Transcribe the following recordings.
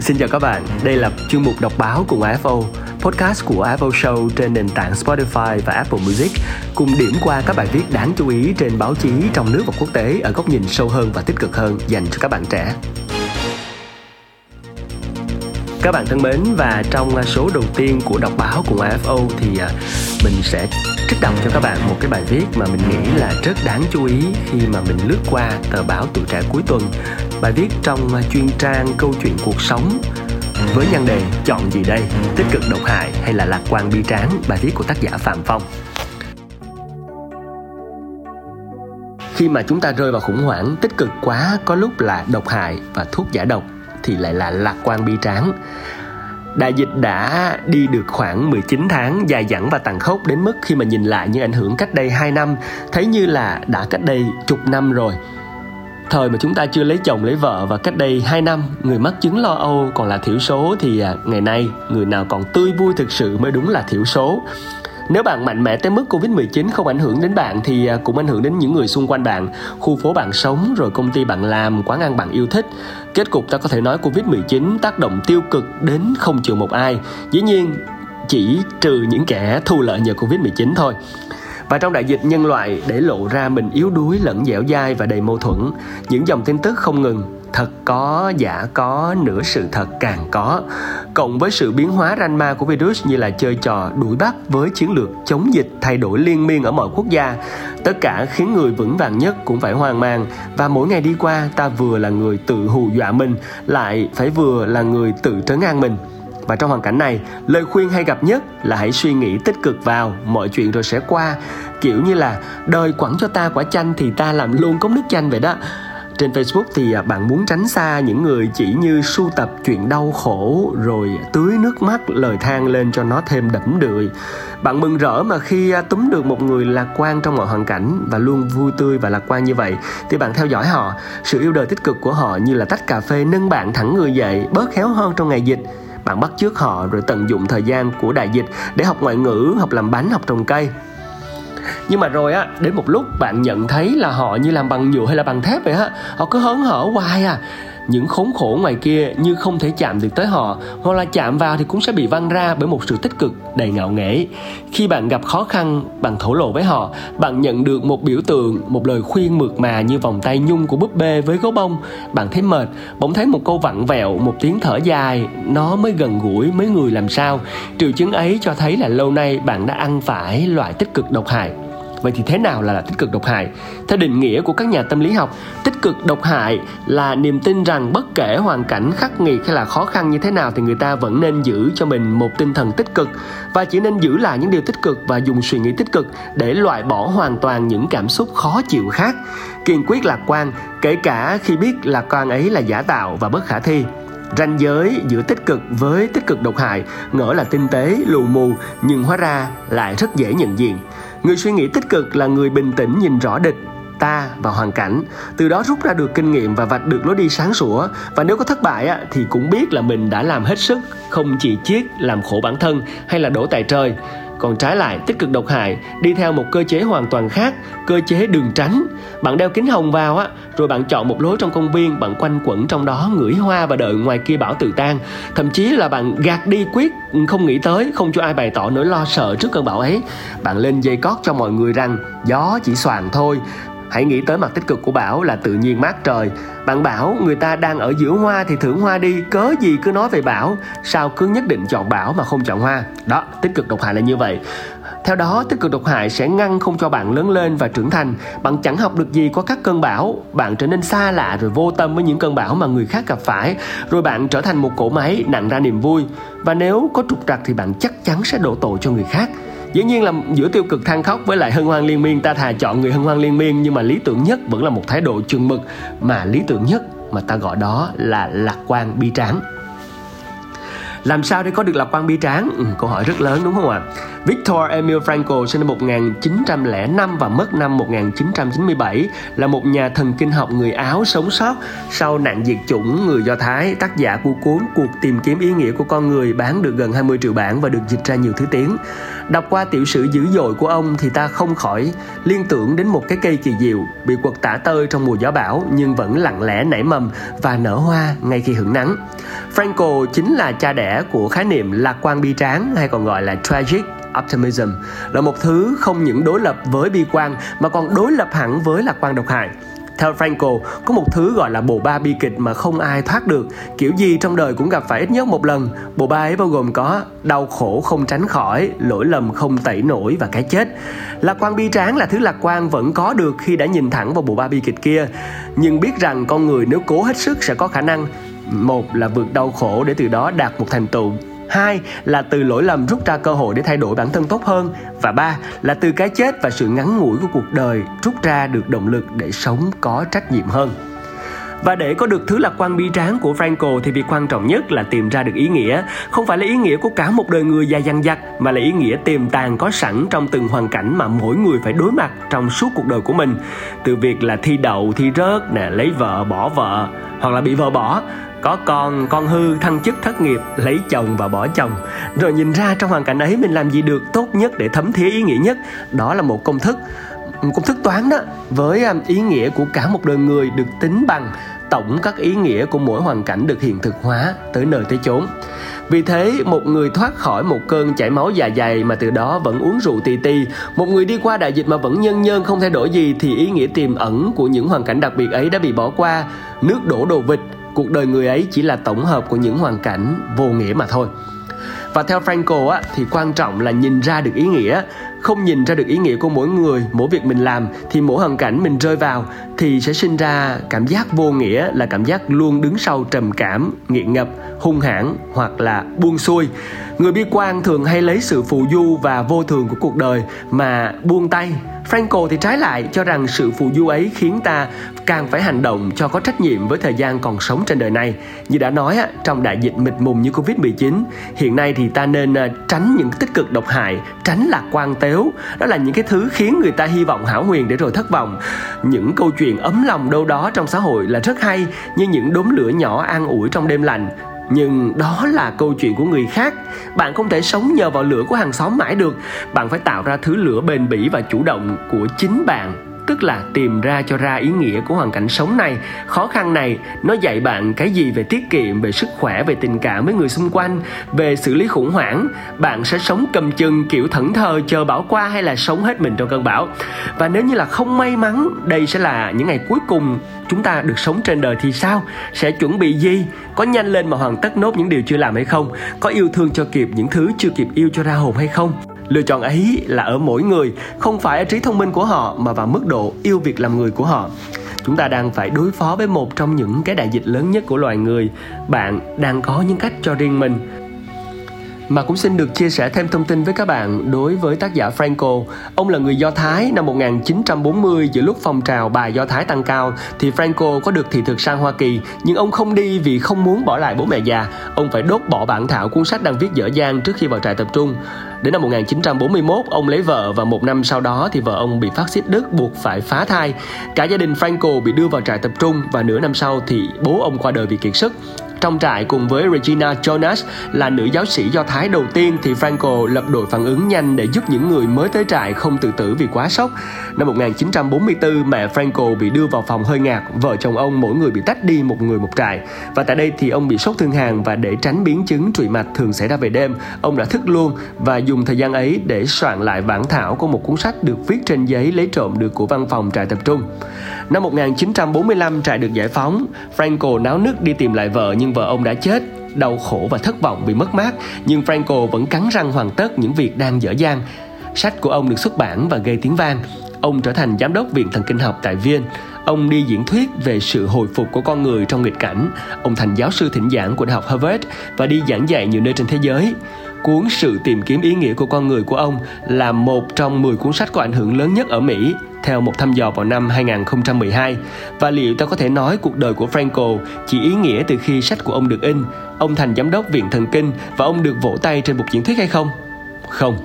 Xin chào các bạn, đây là chuyên mục đọc báo cùng AFO, podcast của AFO Show trên nền tảng Spotify và Apple Music, cùng điểm qua các bài viết đáng chú ý trên báo chí trong nước và quốc tế ở góc nhìn sâu hơn và tích cực hơn dành cho các bạn trẻ. Các bạn thân mến và trong số đầu tiên của đọc báo cùng AFO thì à, mình sẽ trích đọc cho các bạn một cái bài viết mà mình nghĩ là rất đáng chú ý khi mà mình lướt qua tờ báo tuổi trẻ cuối tuần. Bài viết trong à, chuyên trang câu chuyện cuộc sống với nhan đề chọn gì đây? Tích cực độc hại hay là lạc quan bi tráng? Bài viết của tác giả phạm phong. Khi mà chúng ta rơi vào khủng hoảng tích cực quá, có lúc là độc hại và thuốc giả độc thì lại là lạc quan bi tráng. Đại dịch đã đi được khoảng 19 tháng, dài dẳng và tàn khốc đến mức khi mà nhìn lại những ảnh hưởng cách đây 2 năm, thấy như là đã cách đây chục năm rồi. Thời mà chúng ta chưa lấy chồng, lấy vợ và cách đây 2 năm, người mắc chứng lo âu còn là thiểu số thì à, ngày nay người nào còn tươi vui thực sự mới đúng là thiểu số. Nếu bạn mạnh mẽ tới mức Covid-19 không ảnh hưởng đến bạn thì à, cũng ảnh hưởng đến những người xung quanh bạn, khu phố bạn sống, rồi công ty bạn làm, quán ăn bạn yêu thích. Kết cục ta có thể nói Covid-19 tác động tiêu cực đến không chịu một ai. Dĩ nhiên chỉ trừ những kẻ thu lợi nhờ Covid-19 thôi. Và trong đại dịch nhân loại để lộ ra mình yếu đuối lẫn dẻo dai và đầy mâu thuẫn, những dòng tin tức không ngừng thật có, giả có, nửa sự thật càng có. Cộng với sự biến hóa ranh ma của virus như là chơi trò, đuổi bắt với chiến lược chống dịch, thay đổi liên miên ở mọi quốc gia, tất cả khiến người vững vàng nhất cũng phải hoang mang. Và mỗi ngày đi qua, ta vừa là người tự hù dọa mình, lại phải vừa là người tự trấn an mình. Và trong hoàn cảnh này, lời khuyên hay gặp nhất là hãy suy nghĩ tích cực vào, mọi chuyện rồi sẽ qua. Kiểu như là, đời quẳng cho ta quả chanh thì ta làm luôn cốc nước chanh vậy đó trên Facebook thì à, bạn muốn tránh xa những người chỉ như sưu tập chuyện đau khổ rồi tưới nước mắt lời than lên cho nó thêm đẫm đười. bạn mừng rỡ mà khi à, túm được một người lạc quan trong mọi hoàn cảnh và luôn vui tươi và lạc quan như vậy, thì bạn theo dõi họ. Sự yêu đời tích cực của họ như là tách cà phê nâng bạn thẳng người dậy, bớt khéo hơn trong ngày dịch. Bạn bắt chước họ rồi tận dụng thời gian của đại dịch để học ngoại ngữ, học làm bánh, học trồng cây nhưng mà rồi á, đến một lúc bạn nhận thấy là họ như làm bằng nhựa hay là bằng thép vậy á, họ cứ hớn hở hoài à những khốn khổ ngoài kia như không thể chạm được tới họ, hoặc là chạm vào thì cũng sẽ bị văng ra bởi một sự tích cực đầy ngạo nghễ. Khi bạn gặp khó khăn, bạn thổ lộ với họ, bạn nhận được một biểu tượng, một lời khuyên mượt mà như vòng tay nhung của búp bê với gấu bông, bạn thấy mệt, bỗng thấy một câu vặn vẹo, một tiếng thở dài, nó mới gần gũi mấy người làm sao. Triệu chứng ấy cho thấy là lâu nay bạn đã ăn phải loại tích cực độc hại. Vậy thì thế nào là, tích cực độc hại? Theo định nghĩa của các nhà tâm lý học, tích cực độc hại là niềm tin rằng bất kể hoàn cảnh khắc nghiệt hay là khó khăn như thế nào thì người ta vẫn nên giữ cho mình một tinh thần tích cực và chỉ nên giữ lại những điều tích cực và dùng suy nghĩ tích cực để loại bỏ hoàn toàn những cảm xúc khó chịu khác. Kiên quyết lạc quan, kể cả khi biết lạc quan ấy là giả tạo và bất khả thi ranh giới giữa tích cực với tích cực độc hại ngỡ là tinh tế lù mù nhưng hóa ra lại rất dễ nhận diện người suy nghĩ tích cực là người bình tĩnh nhìn rõ địch ta và hoàn cảnh. Từ đó rút ra được kinh nghiệm và vạch được lối đi sáng sủa. Và nếu có thất bại á, thì cũng biết là mình đã làm hết sức không chỉ chiết làm khổ bản thân hay là đổ tại trời còn trái lại, tích cực độc hại, đi theo một cơ chế hoàn toàn khác, cơ chế đường tránh. Bạn đeo kính hồng vào á, rồi bạn chọn một lối trong công viên, bạn quanh quẩn trong đó, ngửi hoa và đợi ngoài kia bão tự tan. Thậm chí là bạn gạt đi quyết, không nghĩ tới, không cho ai bày tỏ nỗi lo sợ trước cơn bão ấy. Bạn lên dây cót cho mọi người rằng, gió chỉ xoàn thôi. Hãy nghĩ tới mặt tích cực của Bảo là tự nhiên mát trời. Bạn bảo người ta đang ở giữa hoa thì thưởng hoa đi, cớ gì cứ nói về Bảo, sao cứ nhất định chọn Bảo mà không chọn hoa. Đó, tích cực độc hại là như vậy. Theo đó, tích cực độc hại sẽ ngăn không cho bạn lớn lên và trưởng thành. Bạn chẳng học được gì qua các cơn bão. Bạn trở nên xa lạ rồi vô tâm với những cơn bão mà người khác gặp phải. Rồi bạn trở thành một cỗ máy nặng ra niềm vui. Và nếu có trục trặc thì bạn chắc chắn sẽ đổ tội cho người khác dĩ nhiên là giữa tiêu cực than khóc với lại hân hoan liên miên ta thà chọn người hân hoan liên miên nhưng mà lý tưởng nhất vẫn là một thái độ chừng mực mà lý tưởng nhất mà ta gọi đó là lạc quan bi tráng làm sao để có được lạc quan bi tráng? Ừ, câu hỏi rất lớn đúng không ạ? Victor Emil Frankl sinh năm 1905 và mất năm 1997 là một nhà thần kinh học người Áo sống sót sau nạn diệt chủng người Do Thái, tác giả của cuốn Cuộc tìm kiếm ý nghĩa của con người bán được gần 20 triệu bản và được dịch ra nhiều thứ tiếng. Đọc qua tiểu sử dữ dội của ông thì ta không khỏi liên tưởng đến một cái cây kỳ diệu bị quật tả tơi trong mùa gió bão nhưng vẫn lặng lẽ nảy mầm và nở hoa ngay khi hưởng nắng. Franco chính là cha đẻ của khái niệm lạc quan bi tráng hay còn gọi là tragic optimism, là một thứ không những đối lập với bi quan mà còn đối lập hẳn với lạc quan độc hại theo Franco, có một thứ gọi là bộ ba bi kịch mà không ai thoát được. Kiểu gì trong đời cũng gặp phải ít nhất một lần. Bộ ba ấy bao gồm có đau khổ không tránh khỏi, lỗi lầm không tẩy nổi và cái chết. Lạc quan bi tráng là thứ lạc quan vẫn có được khi đã nhìn thẳng vào bộ ba bi kịch kia. Nhưng biết rằng con người nếu cố hết sức sẽ có khả năng một là vượt đau khổ để từ đó đạt một thành tựu hai là từ lỗi lầm rút ra cơ hội để thay đổi bản thân tốt hơn. Và ba là từ cái chết và sự ngắn ngủi của cuộc đời rút ra được động lực để sống có trách nhiệm hơn và để có được thứ lạc quan bi tráng của Franco thì việc quan trọng nhất là tìm ra được ý nghĩa, không phải là ý nghĩa của cả một đời người dài dằng dặc mà là ý nghĩa tiềm tàng có sẵn trong từng hoàn cảnh mà mỗi người phải đối mặt trong suốt cuộc đời của mình. Từ việc là thi đậu, thi rớt, nè, lấy vợ, bỏ vợ hoặc là bị vợ bỏ. Có con con hư thăng chức thất nghiệp lấy chồng và bỏ chồng. Rồi nhìn ra trong hoàn cảnh ấy mình làm gì được tốt nhất để thấm thía ý nghĩa nhất? Đó là một công thức công thức toán đó với à, ý nghĩa của cả một đời người được tính bằng tổng các ý nghĩa của mỗi hoàn cảnh được hiện thực hóa tới nơi tới chốn vì thế, một người thoát khỏi một cơn chảy máu dạ dày mà từ đó vẫn uống rượu tì tì, một người đi qua đại dịch mà vẫn nhân nhân không thay đổi gì thì ý nghĩa tiềm ẩn của những hoàn cảnh đặc biệt ấy đã bị bỏ qua. Nước đổ đồ vịt, cuộc đời người ấy chỉ là tổng hợp của những hoàn cảnh vô nghĩa mà thôi và theo Franco á, thì quan trọng là nhìn ra được ý nghĩa. Không nhìn ra được ý nghĩa của mỗi người mỗi việc mình làm thì mỗi hoàn cảnh mình rơi vào thì sẽ sinh ra cảm giác vô nghĩa là cảm giác luôn đứng sau trầm cảm nghiện ngập hung hãn hoặc là buông xuôi. Người bi quan thường hay lấy sự phù du và vô thường của cuộc đời mà buông tay. Franco thì trái lại cho rằng sự phù du ấy khiến ta càng phải hành động cho có trách nhiệm với thời gian còn sống trên đời này. Như đã nói trong đại dịch mịt mùng như Covid-19, hiện nay thì thì ta nên à, tránh những tích cực độc hại, tránh lạc quan tếu. Đó là những cái thứ khiến người ta hy vọng hảo huyền để rồi thất vọng. Những câu chuyện ấm lòng đâu đó trong xã hội là rất hay, như những đốm lửa nhỏ an ủi trong đêm lạnh nhưng đó là câu chuyện của người khác bạn không thể sống nhờ vào lửa của hàng xóm mãi được bạn phải tạo ra thứ lửa bền bỉ và chủ động của chính bạn tức là tìm ra cho ra ý nghĩa của hoàn cảnh sống này. Khó khăn này, nó dạy bạn cái gì về tiết kiệm, về sức khỏe, về tình cảm với người xung quanh, về xử lý khủng hoảng. Bạn sẽ sống cầm chừng, kiểu thẫn thờ, chờ bão qua hay là sống hết mình trong cơn bão. Và nếu như là không may mắn, đây sẽ là những ngày cuối cùng chúng ta được sống trên đời thì sao? Sẽ chuẩn bị gì? Có nhanh lên mà hoàn tất nốt những điều chưa làm hay không? Có yêu thương cho kịp những thứ chưa kịp yêu cho ra hồn hay không? Lựa chọn ấy là ở mỗi người, không phải ở trí thông minh của họ mà vào mức độ yêu việc làm người của họ. Chúng ta đang phải đối phó với một trong những cái đại dịch lớn nhất của loài người. Bạn đang có những cách cho riêng mình mà cũng xin được chia sẻ thêm thông tin với các bạn đối với tác giả Franco. Ông là người Do Thái năm 1940 giữa lúc phong trào bài Do Thái tăng cao thì Franco có được thị thực sang Hoa Kỳ nhưng ông không đi vì không muốn bỏ lại bố mẹ già. Ông phải đốt bỏ bản thảo cuốn sách đang viết dở dang trước khi vào trại tập trung. Đến năm 1941, ông lấy vợ và một năm sau đó thì vợ ông bị phát xít Đức buộc phải phá thai. Cả gia đình Franco bị đưa vào trại tập trung và nửa năm sau thì bố ông qua đời vì kiệt sức. Trong trại cùng với Regina Jonas là nữ giáo sĩ Do Thái đầu tiên thì Franco lập đội phản ứng nhanh để giúp những người mới tới trại không tự tử vì quá sốc. Năm 1944, mẹ Franco bị đưa vào phòng hơi ngạt, vợ chồng ông mỗi người bị tách đi một người một trại. Và tại đây thì ông bị sốt thương hàn và để tránh biến chứng trụy mạch thường xảy ra về đêm, ông đã thức luôn và dùng thời gian ấy để soạn lại bản thảo của một cuốn sách được viết trên giấy lấy trộm được của văn phòng trại tập trung. Năm 1945 trại được giải phóng, Franco náo nước đi tìm lại vợ nhưng vợ ông đã chết đau khổ và thất vọng vì mất mát, nhưng Franco vẫn cắn răng hoàn tất những việc đang dở dang. Sách của ông được xuất bản và gây tiếng vang. Ông trở thành giám đốc viện thần kinh học tại Viên. Ông đi diễn thuyết về sự hồi phục của con người trong nghịch cảnh. Ông thành giáo sư thỉnh giảng của Đại học Harvard và đi giảng dạy nhiều nơi trên thế giới. Cuốn Sự tìm kiếm ý nghĩa của con người của ông là một trong 10 cuốn sách có ảnh hưởng lớn nhất ở Mỹ theo một thăm dò vào năm 2012. Và liệu ta có thể nói cuộc đời của Franco chỉ ý nghĩa từ khi sách của ông được in, ông thành giám đốc viện thần kinh và ông được vỗ tay trên một diễn thuyết hay không? Không,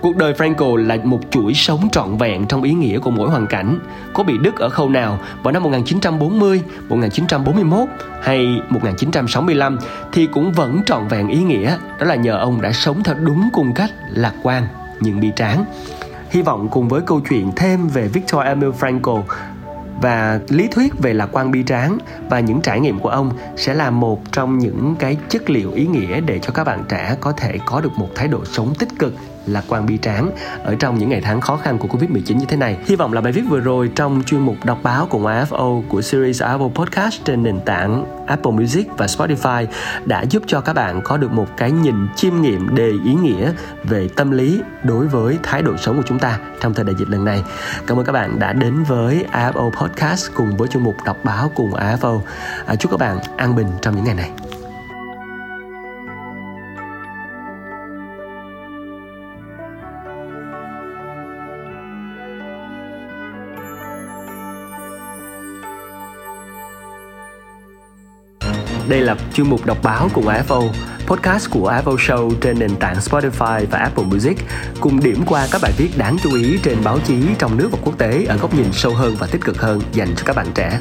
Cuộc đời Franco là một chuỗi sống trọn vẹn trong ý nghĩa của mỗi hoàn cảnh. Có bị đứt ở khâu nào vào năm 1940, 1941 hay 1965 thì cũng vẫn trọn vẹn ý nghĩa. Đó là nhờ ông đã sống theo đúng cung cách lạc quan nhưng bi tráng. Hy vọng cùng với câu chuyện thêm về Victor Emil Franco và lý thuyết về lạc quan bi tráng và những trải nghiệm của ông sẽ là một trong những cái chất liệu ý nghĩa để cho các bạn trẻ có thể có được một thái độ sống tích cực lạc quan bi tráng ở trong những ngày tháng khó khăn của Covid-19 như thế này. Hy vọng là bài viết vừa rồi trong chuyên mục đọc báo của AFO của series Apple Podcast trên nền tảng Apple Music và Spotify đã giúp cho các bạn có được một cái nhìn chiêm nghiệm đầy ý nghĩa về tâm lý đối với thái độ sống của chúng ta trong thời đại dịch lần này. Cảm ơn các bạn đã đến với AFO Podcast cùng với chuyên mục đọc báo cùng AFO. À, chúc các bạn an bình trong những ngày này. Đây là chuyên mục đọc báo cùng AFO, podcast của AFO Show trên nền tảng Spotify và Apple Music, cùng điểm qua các bài viết đáng chú ý trên báo chí trong nước và quốc tế ở góc nhìn sâu hơn và tích cực hơn dành cho các bạn trẻ.